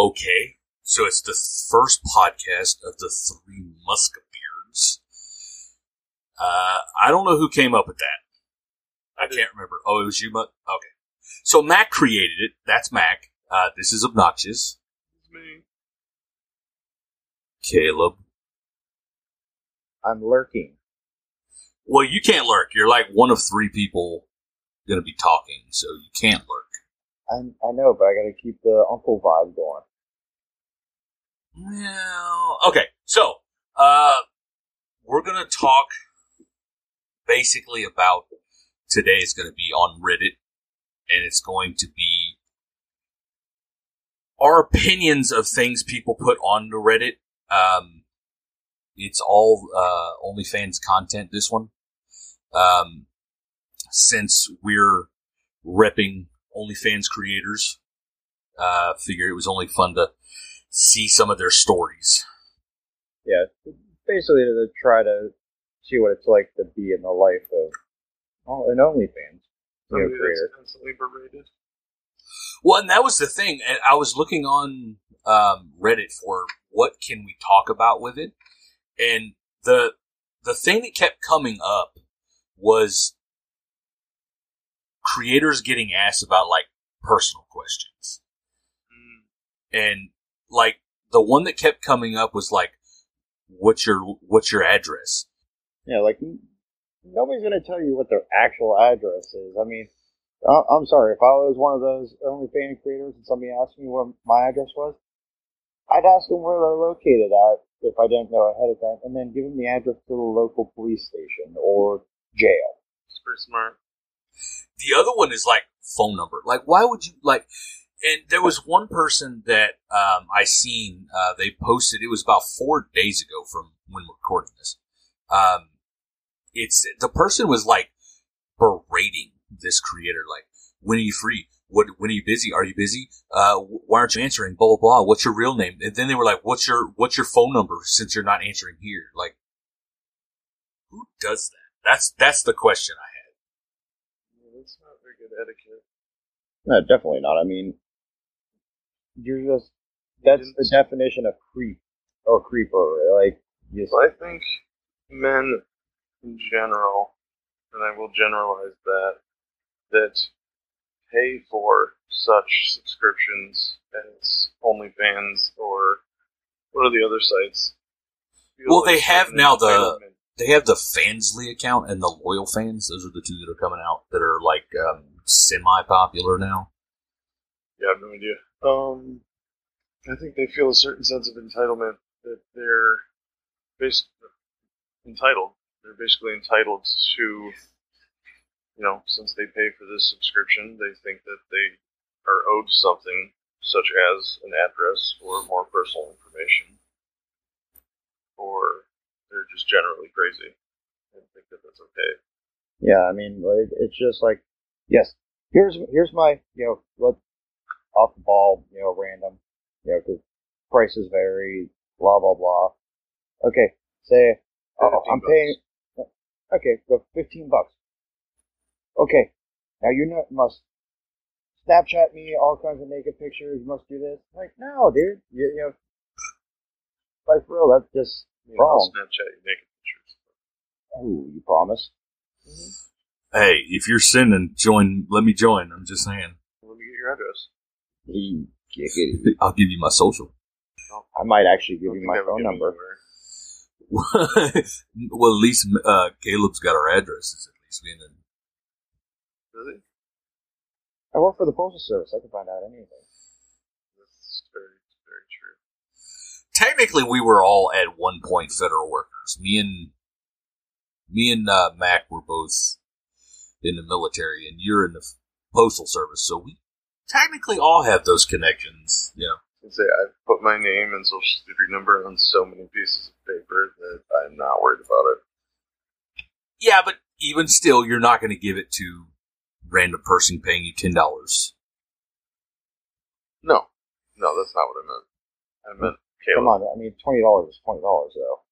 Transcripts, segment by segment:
Okay, so it's the first podcast of the Three Musketeers. Uh, I don't know who came up with that. I can't remember. Oh, it was you, Mutt? Okay. So Mac created it. That's Mac. Uh, this is obnoxious. It's me. Caleb. I'm lurking. Well, you can't lurk. You're like one of three people going to be talking, so you can't lurk. I, I know, but I gotta keep the uncle vibe going. Well, okay. So, uh, we're going to talk basically about today is going to be on Reddit, and it's going to be our opinions of things people put on the Reddit. Um, it's all uh, OnlyFans content. This one, um, since we're repping OnlyFans creators, uh, figure it was only fun to see some of their stories. Yeah, basically to try to see what it's like to be in the life of oh, an OnlyFans you know, Somebody creator. constantly berated. Well, and that was the thing. And I was looking on um, Reddit for what can we talk about with it, and the the thing that kept coming up was creators getting asked about like personal questions, Mm. and like the one that kept coming up was like, "What's your what's your address?" Yeah, like nobody's gonna tell you what their actual address is. I mean, I- I'm sorry if I was one of those only OnlyFans creators and somebody asked me what my address was, I'd ask them where they're located at if I didn't know ahead of time, and then give them the address to the local police station or jail. It's pretty smart. The other one is like phone number. Like, why would you like? And there was one person that um, I seen. Uh, they posted. It was about four days ago from when we're recording this. Um, it's the person was like berating this creator. Like, when are you free? What? When are you busy? Are you busy? Uh, why aren't you answering? Blah blah blah. What's your real name? And then they were like, "What's your What's your phone number?" Since you're not answering here, like, who does that? That's that's the question I had. Yeah, that's not very good etiquette. No, definitely not. I mean, you're just that's the definition of creep or creeper. Like, you just, I think men in general, and I will generalize that, that pay for such subscriptions as OnlyFans or what are the other sites? Feel Well, they have now the they have the Fansly account and the Loyal Fans. Those are the two that are coming out that are like um, semi popular now. Yeah, I have no idea. Um, I think they feel a certain sense of entitlement that they're basically entitled. They're basically entitled to, you know, since they pay for this subscription, they think that they are owed something, such as an address or more personal information, or they're just generally crazy and think that that's okay. yeah. I mean, it's just like, yes, here's here's my you know what off the ball, you know, random, you know, because prices vary, blah blah blah. Okay, say, oh, I'm paying. Uh, okay, go fifteen bucks. Okay, now you know, must Snapchat me all kinds of naked pictures. You must do this. Like, no, dude. You, you know, like for real, that's just You know, I'll wrong. Snapchat you naked pictures. Oh, you promise? Hey, if you're sending, join. Let me join. I'm just saying. Let me get your address. He, giggity. I'll give you my social. I might actually give you my phone number. well, at least uh, Caleb's got our addresses. At least we then. Really? I work for the postal service. I can find out anything. That's very, very true. Technically, we were all at one point federal workers. Me and me and uh, Mac were both in the military, and you're in the postal service. So we technically all have those connections. You know. And say I've put my name and social security number on so many pieces of paper that I'm not worried about it. Yeah, but even still, you're not going to give it to random person paying you ten dollars. No, no, that's not what I meant. I meant Caleb. Come on, I mean, twenty dollars is twenty dollars though.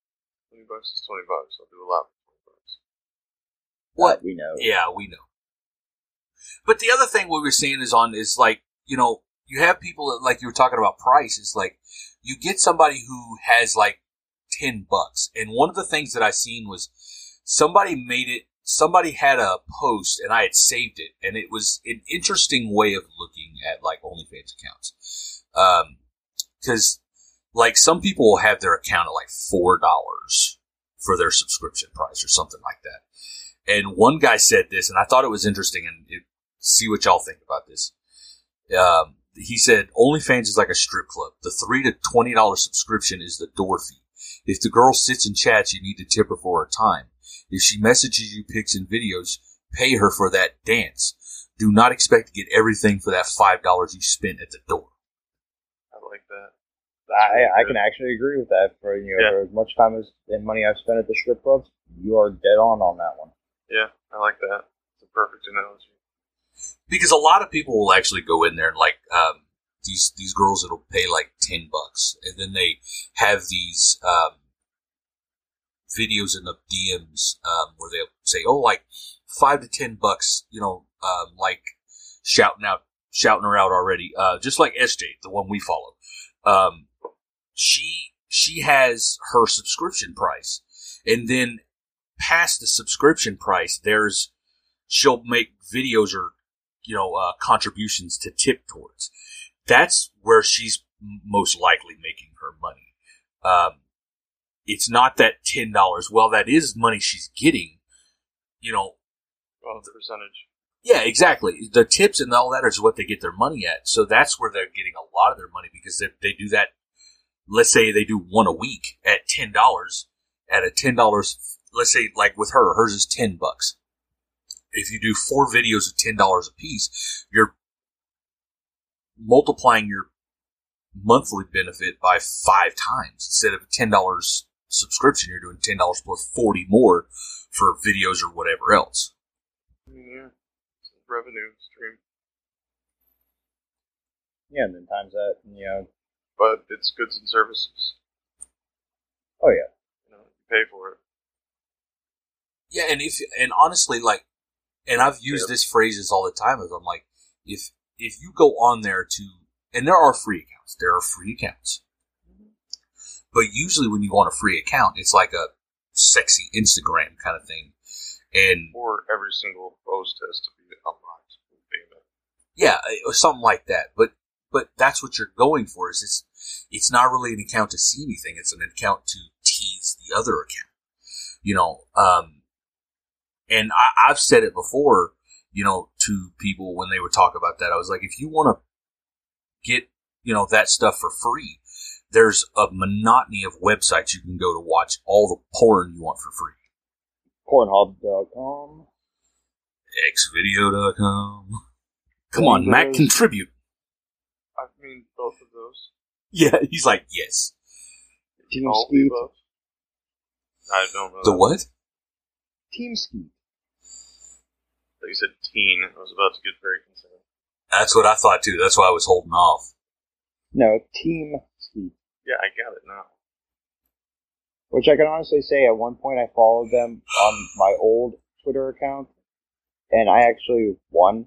Twenty bucks is twenty bucks. I'll do a lot for twenty bucks. What? we know? Yeah, we know. But the other thing we were seeing is on is like you know you have people that, like you were talking about price. Is like you get somebody who has like ten bucks, and one of the things that I seen was somebody made it. Somebody had a post, and I had saved it, and it was an interesting way of looking at like OnlyFans accounts. Um, because like some people will have their account at like four dollars for their subscription price or something like that. And one guy said this, and I thought it was interesting, and it, see what y'all think about this. Um, he said OnlyFans is like a strip club. The three to twenty dollar subscription is the door fee. If the girl sits and chats, you need to tip her for her time. If she messages you pics and videos, pay her for that dance. Do not expect to get everything for that five dollars you spent at the door. I like that. I, I can actually agree with that. For you know, Yeah. for as much time as and money I've spent at the strip clubs, you are dead on on that one. Yeah, I like that. It's a perfect analogy. Because a lot of people will actually go in there and like um, these these girls that'll pay like ten bucks, and then they have these um, videos in the DMs um, where they'll say, "Oh, like five to ten bucks," you know, um, like shouting out shouting her out already, uh, just like SJ, the one we follow. Um, she she has her subscription price, and then past the subscription price, there's she'll make videos or you know uh, contributions to tip towards. That's where she's most likely making her money. Um, it's not that ten dollars. Well, that is money she's getting. You know, Well, the percentage. yeah, exactly. The tips and all that is what they get their money at. So that's where they're getting a lot of their money because they, they do that. Let's say they do one a week at ten dollars. At a ten dollars, let's say like with her, hers is ten bucks. If you do four videos of ten dollars a piece, you're multiplying your monthly benefit by five times instead of a ten dollars subscription. You're doing ten dollars plus forty more for videos or whatever else. Yeah, revenue stream, Yeah, and then times that, you know, but it's goods and services. oh yeah, You know, you pay for it. Yeah, and if and honestly, like, and I've used Yeah. this phrases all the time. Is I'm like, if if you go on there to, and there are free accounts, there are free accounts, but usually when you go on a free account, it's like a sexy Instagram kind of thing, and Or every single post has to be unlocked yeah, or something like that. But but that's what you're going for. Is it's it's not really an account to see anything. It's an account to tease the other account. You know, um, and I, I've said it before. You know, to people when they would talk about that, I was like, if you want to get you know that stuff for free, there's a monotony of websites you can go to watch all the porn you want for free. Pornhub.com. Xvideo.com. Come on, Mac, contribute. I mean, both of those. Yeah, he's like, yes. Team Skeet. I don't know. The what? Team Skeet. Like you said, teen. I was about to get very concerned. That's what I thought too. That's why I was holding off. No, Team Skeet. Yeah, I got it now. Which I can honestly say, at one point I followed them on my old Twitter account, and I actually won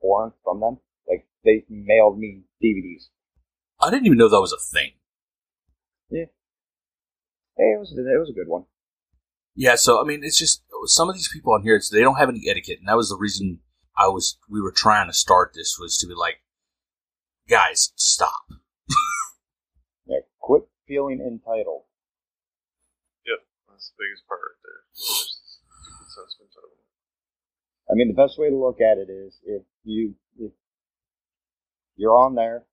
porn from them. Like they mailed me DVDs. I didn't even know that was a thing. Yeah. Hey, it was it was a good one. Yeah, so I mean, it's just some of these people on here. It's, they don't have any etiquette, and that was the reason I was. We were trying to start this was to be like, guys, stop. Yeah, quit feeling entitled. Yep, that's the biggest part right there. Just stupid sense of. I mean, the best way to look at it is if you if you're on there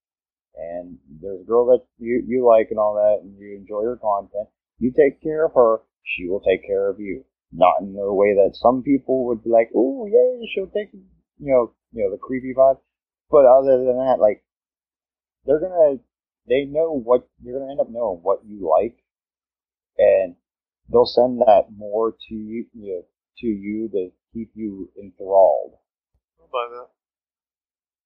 and there's a girl that you you like and all that, and you enjoy her content, you take care of her. She will take care of you. Not in the way that some people would be like, "Oh, yeah, she'll take you know you know the creepy vibe." But other than that, like they're gonna they know what you're gonna end up knowing what you like, and they'll send that more to you, you know, to you to keep you enthralled. I'll buy that.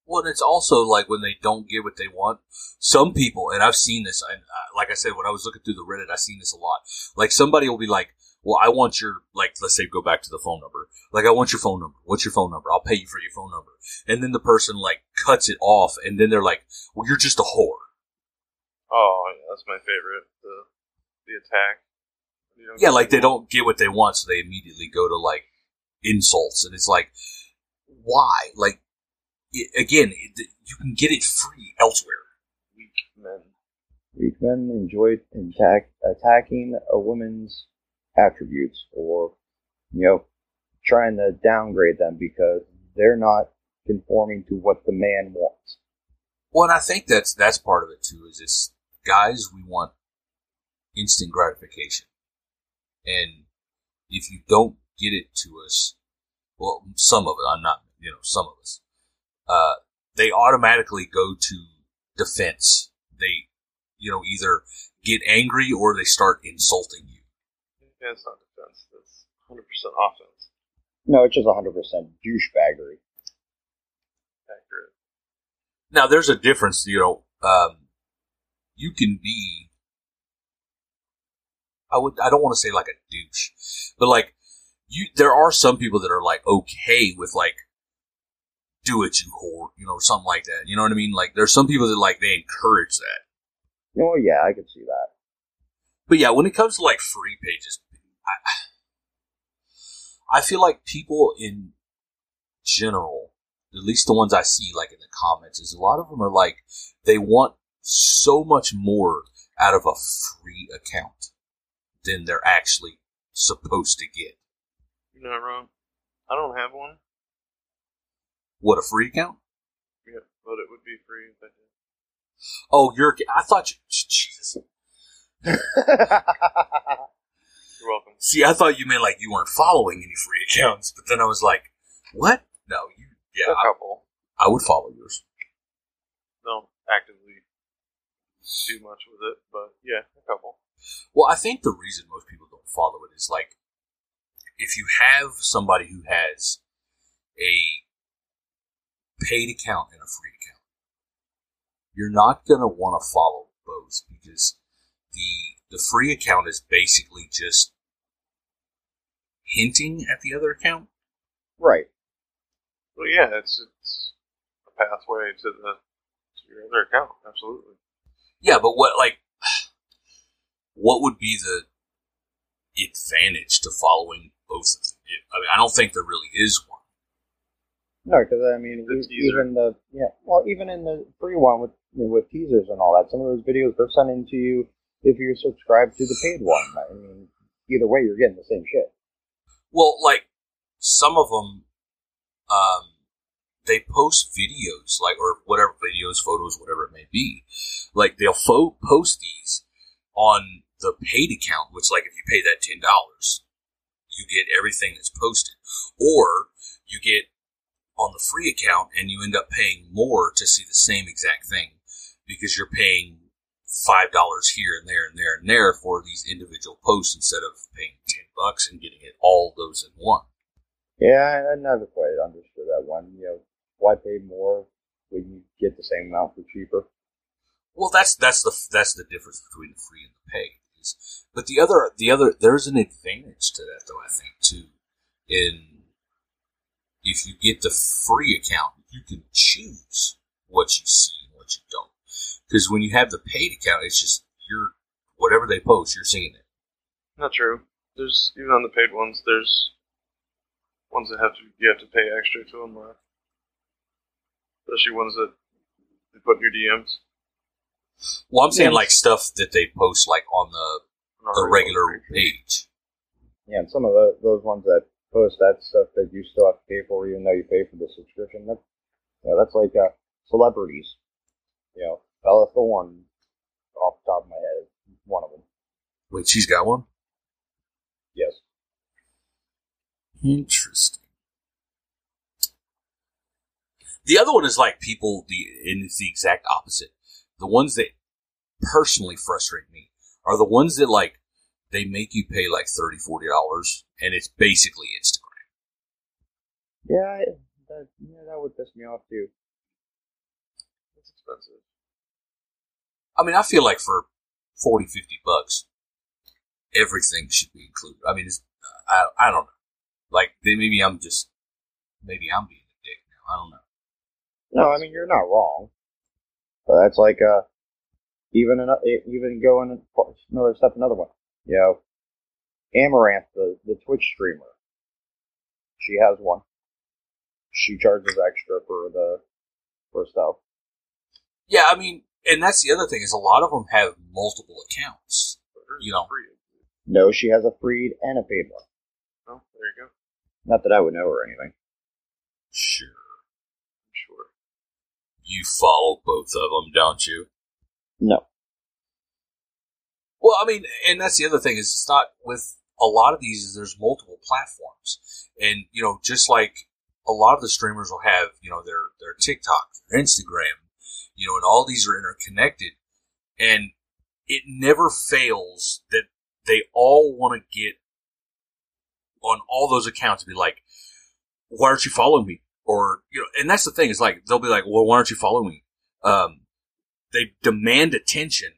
Well, and it's also like when they don't get what they want. Some people, and I've seen this, and uh, like I said, when I was looking through the Reddit, I seen this a lot. Like somebody will be like, well, I want your, like, let's say go back to the phone number. Like, I want your phone number. What's your phone number? I'll pay you for your phone number. And then the person, like, cuts it off, and then they're like, well, you're just a whore. Oh, yeah, that's my favorite. The the attack. Yeah, like, they don't get what they want, so they immediately go to, like, insults. And it's like, why? Like, it, again, it, you can get it free elsewhere. weak men. Weak men enjoy attack, attacking a woman's attributes or, you know, trying to downgrade them because they're not conforming to what the man wants. Well, and I think that's that's part of it too. Is it's guys we want instant gratification, and if you don't get it to us, well, some of it, I'm not, you know, some of us, uh, they automatically go to defense. They, you know, either get angry or they start insulting you. Yeah, it's not defense. That's 100% offense. No, it's just 100% douchebaggery. Accurate. Now, there's a difference, you know. Um, you can be, I would, I don't want to say like a douche, but like you, there are some people that are like okay with like, do it, you whore, you know, something like that. You know what I mean? Like, there's some people that like they encourage that. Oh, yeah, I can see that. But yeah, when it comes to like free pages, I, I feel like people in general, at least the ones I see like in the comments, is a lot of them are like they want so much more out of a free account than they're actually supposed to get. You're not wrong. I don't have one. What a free account? Yeah, but it would be free if I did. Oh, you're. I thought you. Jesus. You're welcome. See, I thought you meant like you weren't following any free accounts, but then I was like, what? No, you. Yeah, A I, couple. I would follow yours. Don't actively do much with it, but yeah, a couple. Well, I think the reason most people don't follow it is like if you have somebody who has a paid account and a free account, you're not going to want to follow both because the the free account is basically just hinting at the other account. right. Well, yeah, it's it's a pathway to the to your other account. Absolutely. Yeah, but what like what would be the advantage to following both of them? I mean, I don't think there really is one. No, because I mean, The even the yeah, well, even in the free one with with teasers and all that, some of those videos they're sending to you if you're subscribed to the paid one. I mean, either way, you're getting the same shit. Well, like some of them, um, they post videos, like or whatever videos, photos, whatever it may be. Like they'll fo- post these on the paid account, which, like, if you pay that ten dollars, you get everything that's posted, or you get on the free account and you end up paying more to see the same exact thing because you're paying five dollars here and there and there and there for these individual posts instead of paying ten bucks and getting it all those in one. Yeah, I, never quite understood that one. You know, why pay more when you get the same amount for cheaper? Well, that's that's the that's the difference between the free and the paid. But the other the other there's an advantage to that though I think too. In if you get the free account, you can choose what you see and what you don't. Because when you have the paid account, it's just you're whatever they post, you're seeing it. Not true. There's even on the paid ones. There's ones that have to you have to pay extra to unlock. Especially ones that they put in your DMs. Well, I'm saying Yes. like stuff that they post like on the on the our regular page. page. Yeah, and some of the, those ones that post that stuff that you still have to pay for, even though you pay for the subscription. That, you know, that's like uh, celebrities. You know, Bella Thorne, off the top of my head, is one of them. Wait, she's got one. Yes. Interesting. The other one is like people, the and it's the exact opposite. The ones that personally frustrate me are the ones that like they make you pay like 30 40 dollars and it's basically Instagram. Yeah, that, yeah, that would piss me off too. It's expensive. I mean, I feel like for 40 50 bucks, everything should be included. I mean, it's, I I don't know. Like maybe I'm just maybe I'm being a dick now. I don't know. No, I mean you're not wrong. But that's like uh, even an, even going another step, another one. You know, Amouranth, the the Twitch streamer, she has one. She charges extra for the for stuff. Yeah, I mean, and that's the other thing is a lot of them have multiple accounts. You know, No, she has a freed and a paid one. Oh, there you go. Not that I would know or anything. sure. Sure. You follow both of them, don't you? No. Well, I mean, and that's the other thing is it's not with a lot of these. Is there's multiple platforms, and you know, just like a lot of the streamers will have, you know, their their TikTok, their Instagram, you know, and all these are interconnected, and it never fails that they all want to get on all those accounts and be like, "Why aren't you following me?" Or you know, and that's the thing is like they'll be like, "Well, why aren't you following me?" Um, they demand attention,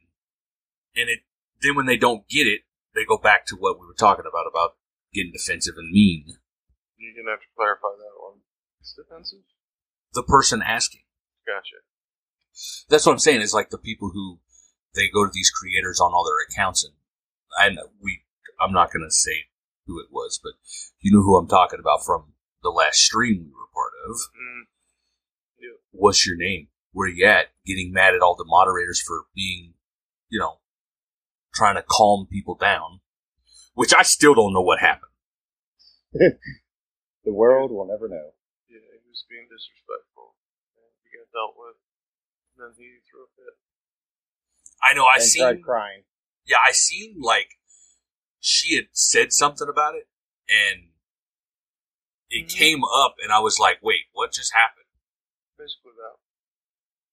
and it then when they don't get it, they go back to what we were talking about about getting defensive and mean. You're gonna have to clarify that one. It's defensive. The person asking. Gotcha. That's what I'm saying. Is like the people who they go to these creators on all their accounts, and and we. I'm not going to say who it was, but you know who I'm talking about from the last stream we were part of. Mm. Yeah. What's your name? Where you at? Getting mad at all the moderators for being, you know, trying to calm people down, which I still don't know what happened. The world will never know. Yeah, he was being disrespectful. He got dealt with. And then he threw a fit. I know I and seen tried crying. yeah, I seen like she had said something about it, and it Mhm. came up, and I was like, "Wait, what just happened?" Basically that.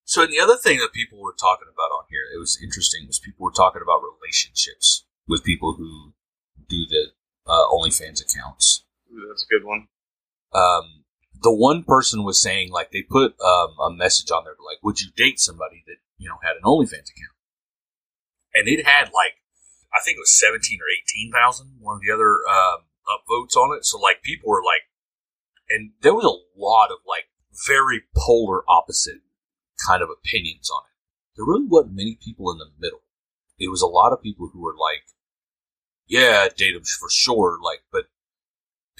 So, and the other thing that people were talking about on here, it was interesting, was people were talking about relationships with people who do the uh, OnlyFans accounts. Ooh, that's a good one. Um, the one person was saying like they put um, a message on there like, "Would you date somebody that you know had an OnlyFans account?" And it had like, I think it was seventeen or eighteen thousand. One of the other um, upvotes on it. So like people were like, and there was a lot of like very polar opposite kind of opinions on it. There really wasn't many people in the middle. It was a lot of people who were like, "Yeah, date him for sure," like, but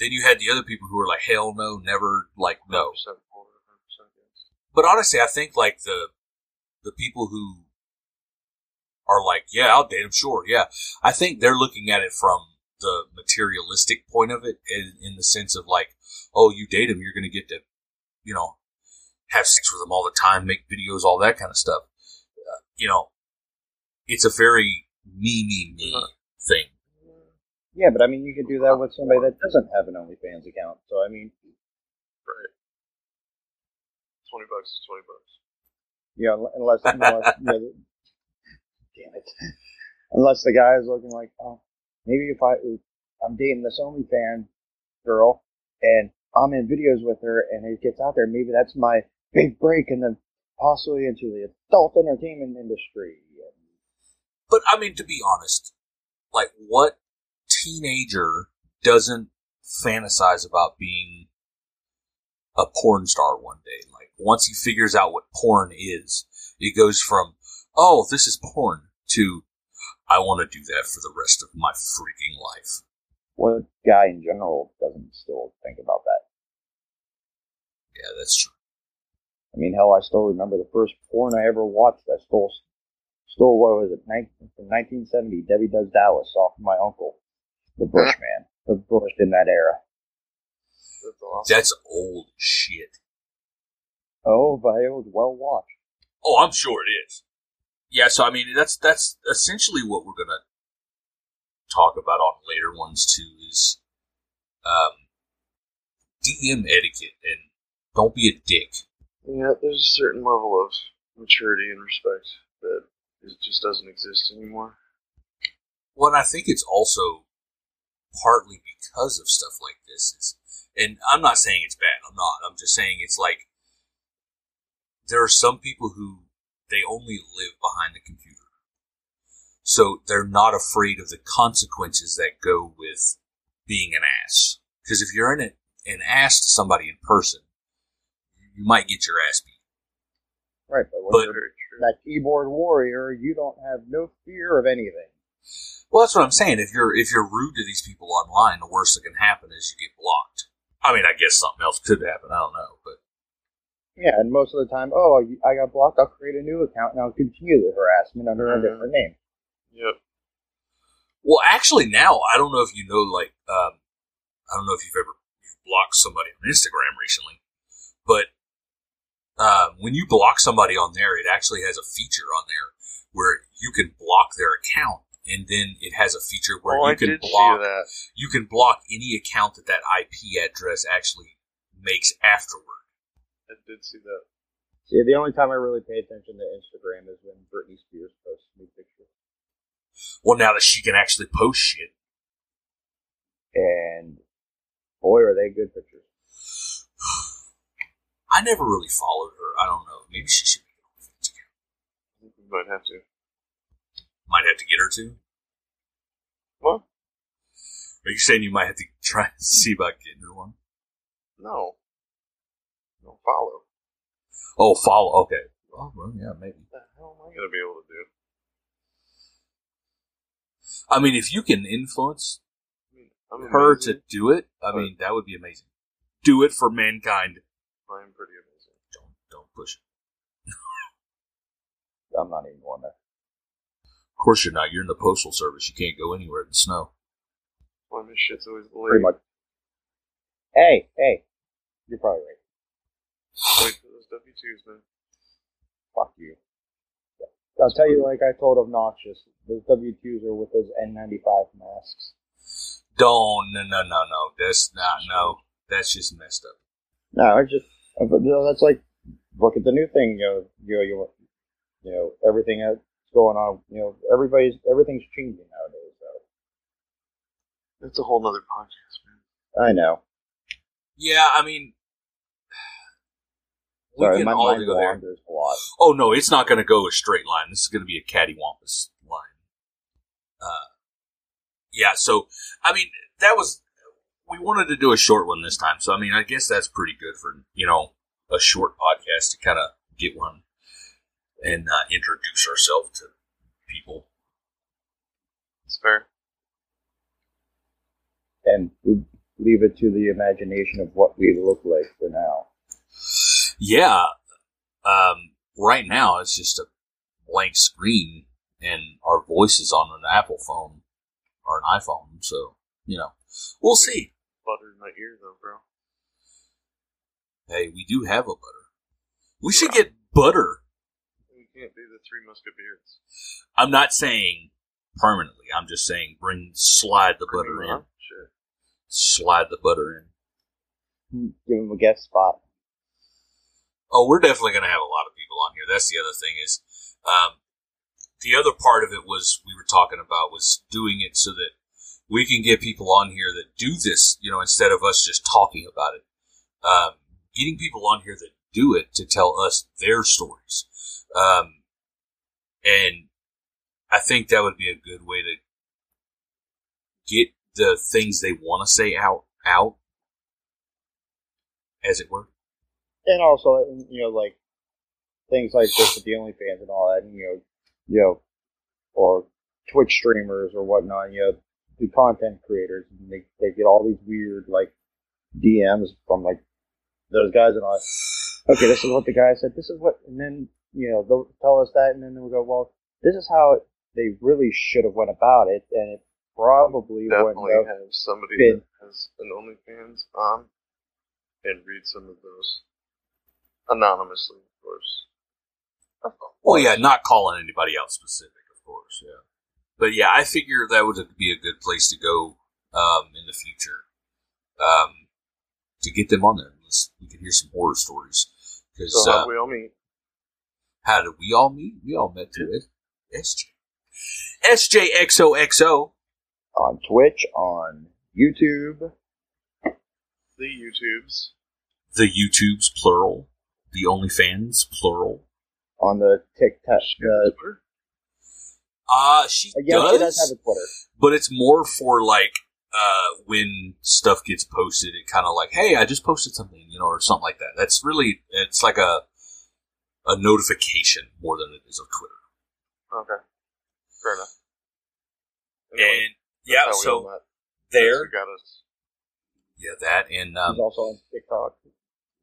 then you had the other people who were like, "Hell no, never," like, no. 100% for, 100% against. But honestly, I think like the the people who are like, yeah, I'll date him, sure, yeah. I think they're looking at it from the materialistic point of it, in, in the sense of like, oh, you date him, you're going to get to, you know, have sex with him all the time, make videos, all that kind of stuff. Uh, you know, it's a very me, me, me thing. Yeah, but I mean, you could do that with somebody that doesn't have an OnlyFans account. So I mean, Right. 20 bucks is 20 bucks. know, unless, unless you know, damn it, unless the guy is looking like, oh, maybe if I if I'm dating this OnlyFans girl and I'm in videos with her and it gets out there, maybe that's my big break and then possibly into the adult entertainment industry. But I mean, to be honest, like what teenager doesn't fantasize about being a porn star one day? Like once he figures out what porn is, it goes from "oh, this is porn" to "I want to do that for the rest of my freaking life." What guy in general doesn't still think about that? Yeah, that's true. I mean, hell, I still remember the first porn I ever watched. I stole, stole what was it, 19, from 1970, Debbie Does Dallas off of my uncle, the Bushman, the Bush in that era. That's awesome. That's old shit. Oh, but it was well watched. Oh, I'm sure it is. Yeah, so I mean, that's that's essentially what we're gonna talk about on later ones too. Is um, DM etiquette and don't be a dick. Yeah, there's a certain level of maturity and respect that is, just doesn't exist anymore. Well, and I think it's also partly because of stuff like this. Is, and I'm not saying it's bad. I'm not. I'm just saying it's like there are some people who they only live behind the computer. So they're not afraid of the consequences that go with being an ass. Because if you're in a, an ass to somebody in person, you might get your ass beat. Right, but But- that keyboard warrior, you don't have no fear of anything. Well, that's what I'm saying. If you're if you're rude to these people online, the worst that can happen is you get blocked. I mean, I guess something else could happen. I don't know, but Yeah, and most of the time, oh, I got blocked. I'll create a new account and I'll continue the harassment under a Mhm. different name. Yep. well, actually, now I don't know if you know, like, um, I don't know if you've ever you've blocked somebody on Instagram recently, but um, when you block somebody on there, it actually has a feature on there where you can block their account, and then it has a feature where oh, you can block that. you can block any account that that IP address actually makes afterward. I did see that. See, the only time I really pay attention to Instagram is when Britney Spears posts new pictures. Well, now that she can actually post shit, And boy, are they good pictures. I never really followed her. I don't know. Maybe she should be an OnlyFans account. I think we might have to. Might have to get her to. What? Are you saying you might have to try and see about getting her one? No. No, follow. Oh, follow. Okay. Oh, well, yeah, maybe. What the hell am I going to be able to do? I mean, if you can influence I mean, I'm her amazing. to do it, I mean, that would be amazing. Do it for mankind. I'm pretty amazing. Don't don't push it. I'm not even going there. Of course, you're not. You're in the postal service. You can't go anywhere in the snow. Why my shit's always delayed. Pretty much. Hey, hey, you're probably right. Wait for those W2s, man. Fuck you. I'll tell you, like I told Obnoxious, those W2s are with those N95 masks. Don't. No, no, no, no. That's not. No. That's just messed up. No, I just that's like look at the new thing. You know, you know, you, know everything going on. You know, everybody's everything's changing nowadays. So That's a whole nother podcast, man. I know. Yeah, I mean, we Sorry, can my all mind go there. wanders a lot. Oh no, it's not going to go a straight line. This is going to be a cattywampus line. Uh, yeah. So, I mean, that was we wanted to do a short one this time. So, I mean, I guess that's pretty good for you know a short podcast to kind of get one and uh, introduce ourselves to people. It's fair. and we leave it to the imagination of what we look like for now. Yeah. Um, right now, it's just a blank screen, and our voice is on an Apple phone or an iPhone. So, you know, we'll see. Butter in my ear, though, bro. Hey, we do have a butter. We should get butter. We can't be the Three Musketeers. I'm not saying permanently. I'm just saying bring slide the butter in. them? Sure. Slide the butter in. Give them a guest spot. Oh, we're definitely going to have a lot of people on here. That's the other thing is, um, the other part of it was we were talking about was doing it so that we can get people on here that do this, you know, instead of us just talking about it. Um, getting people on here that do it to tell us their stories. Um, and I think that would be a good way to get the things they want to say out, out, as it were. And also, you know, like things like this with the OnlyFans and all that, and, you know, you know, or Twitch streamers or whatnot, you know, the content creators, and they, they get all these weird, like, DMs from, like, those guys and all that. Okay, this is what the guy said, this is what, and then, you know, they'll tell us that, and then we go, well, this is how it, they really should have went about it, and it probably Definitely wouldn't have have somebody been- that has an OnlyFans on and read some of those anonymously, of course. Well, yeah, not calling anybody out specific, of course, yeah. But yeah, I figure that would be a good place to go um, in the future um, to get them on there. Let's- We can hear some horror stories. Because So uh, we all meet? How did we all meet? We all met through it. SJ. SJXOXO. on Twitch, on YouTube, The YouTubes. The YouTubes, plural. The OnlyFans, plural. on the TikTok, uh, Twitter. Uh, she I guess does, she does have a Twitter. but it's more for like uh, when stuff gets posted. It kind of like, hey, I just posted something, you know, or something like that. That's really it's like a a notification more than it is of Twitter. Okay. Fair enough. Anyway, And yeah, that's how we so there, got us. yeah, that and um, She's also on TikTok.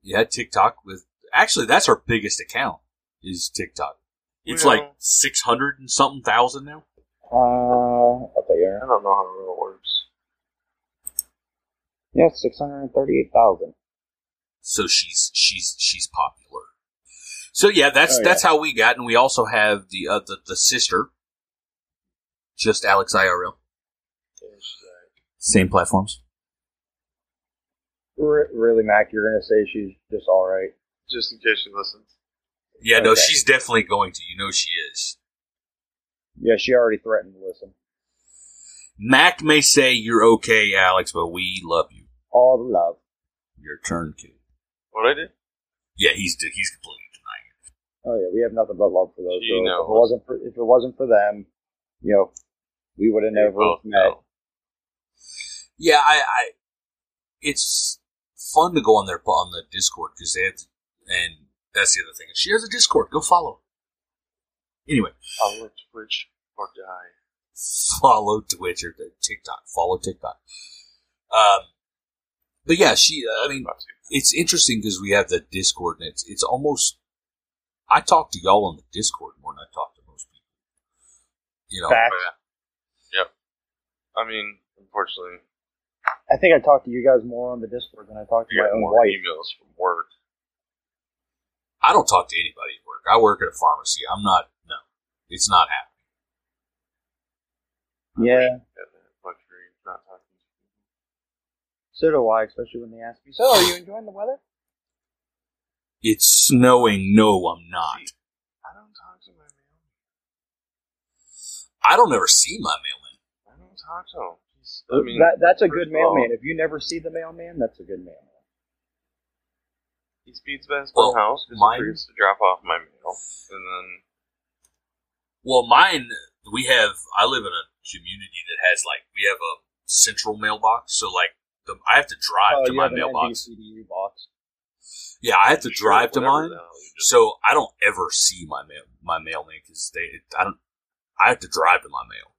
yeah, TikTok with actually that's our biggest account is TikTok. It's Well- like six hundred and something thousand now. Uh, I'll. I don't know how it all works. Yeah, six hundred thirty-eight thousand. so she's she's she's popular. So yeah, that's Oh, yeah. that's how we got, and we also have the uh, the, the sister, just Alex IRL, same platforms. R- really, Mac, you're gonna say she's just all right? Just in case she listens. Yeah, no, she's definitely going to. You know she is. Yeah, she already threatened to listen. Mac may say you're okay, Alex, but we love you. All the love. Your turn, kid. What I did? Yeah, he's he's completely denying it. Oh yeah, we have nothing but love for those She girls. knows. If it wasn't for if it wasn't for them, you know, we would have never met. know. Yeah, I, I it's fun to go on their on the Discord because they have, to, and that's the other thing. She has a Discord. Go follow. Anyway, I'll let Twitch or die. follow Twitch or TikTok. Follow TikTok. Um, but yeah, she. I mean, it's interesting because we have the Discord, and it's it's almost. I talk to y'all on the Discord more than I talk to most people. You know, Facts. Oh, yeah. Yep. I mean, unfortunately, I think I talk to you guys more on the Discord than I talk to you my get own more wife. emails from work. I don't talk to anybody at work. I work at a pharmacy. I'm not. No, it's not happening. Yeah, luxury not talking so do I, especially when they ask me, "So, are you enjoying the weather?" It's snowing. No, I'm not. I don't talk to my mailman. I don't ever see my mailman. I don't talk to him. I mean, that that's a good mailman. If you never see the mailman, that's a good mailman. He speeds past Well, my house because he forgets to drop off my mail, and then Well, mine. We have. I live in a community that has like we have a central mailbox. So like the I have to drive oh, to you my have an mailbox. NDCBU box. Yeah, I have to Sure, drive to mine. the just- So I don't ever see my mail my mailman because they. I don't. I have to drive to my mail.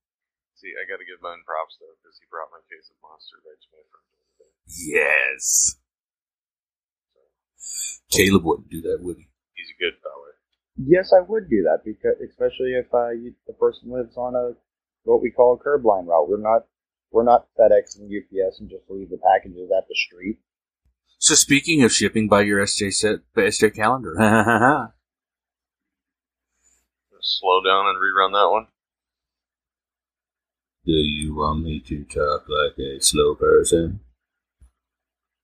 see, I got to give mine props though because he brought my case of monster right to my front door. Yes. Caleb wouldn't do that, would he? He's a good fella. Yes, I would do that because, especially if uh, you, the person lives on a what we call a curb line route. We're not we're not FedEx and UPS and just leave the packages at the street. So speaking of shipping by your SJ set SJ calendar, Slow down and rerun that one. do you want me to talk like a slow person?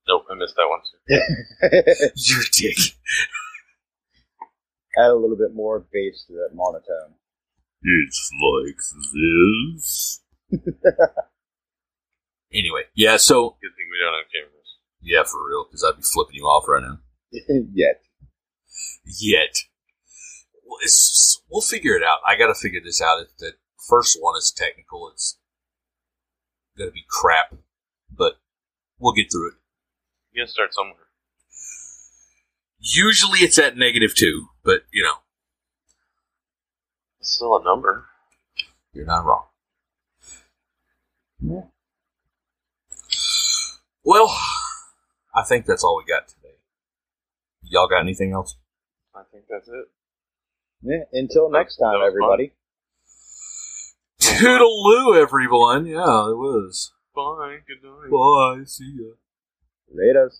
Nope, I missed that one too. Your dick. Add a little bit more bass to that monotone. It's like this. anyway, yeah. So Good thing we don't have cameras. Yeah, for real, because I'd be flipping you off right now. Yet. Yet, well, it's just, we'll figure it out. I got to figure this out. It, the first one is technical. It's gonna be crap, but we'll get through it. You gotta start somewhere. Usually, it's at negative two, but you know, It's still a number. you're not wrong. Yeah. Well, I think that's all we got today. Y'all got anything else? I think that's it. Yeah. Until next time, everybody. was fun. everybody. Toodaloo, everyone. Yeah, it was. Bye. Good night. Bye. See ya. Laters.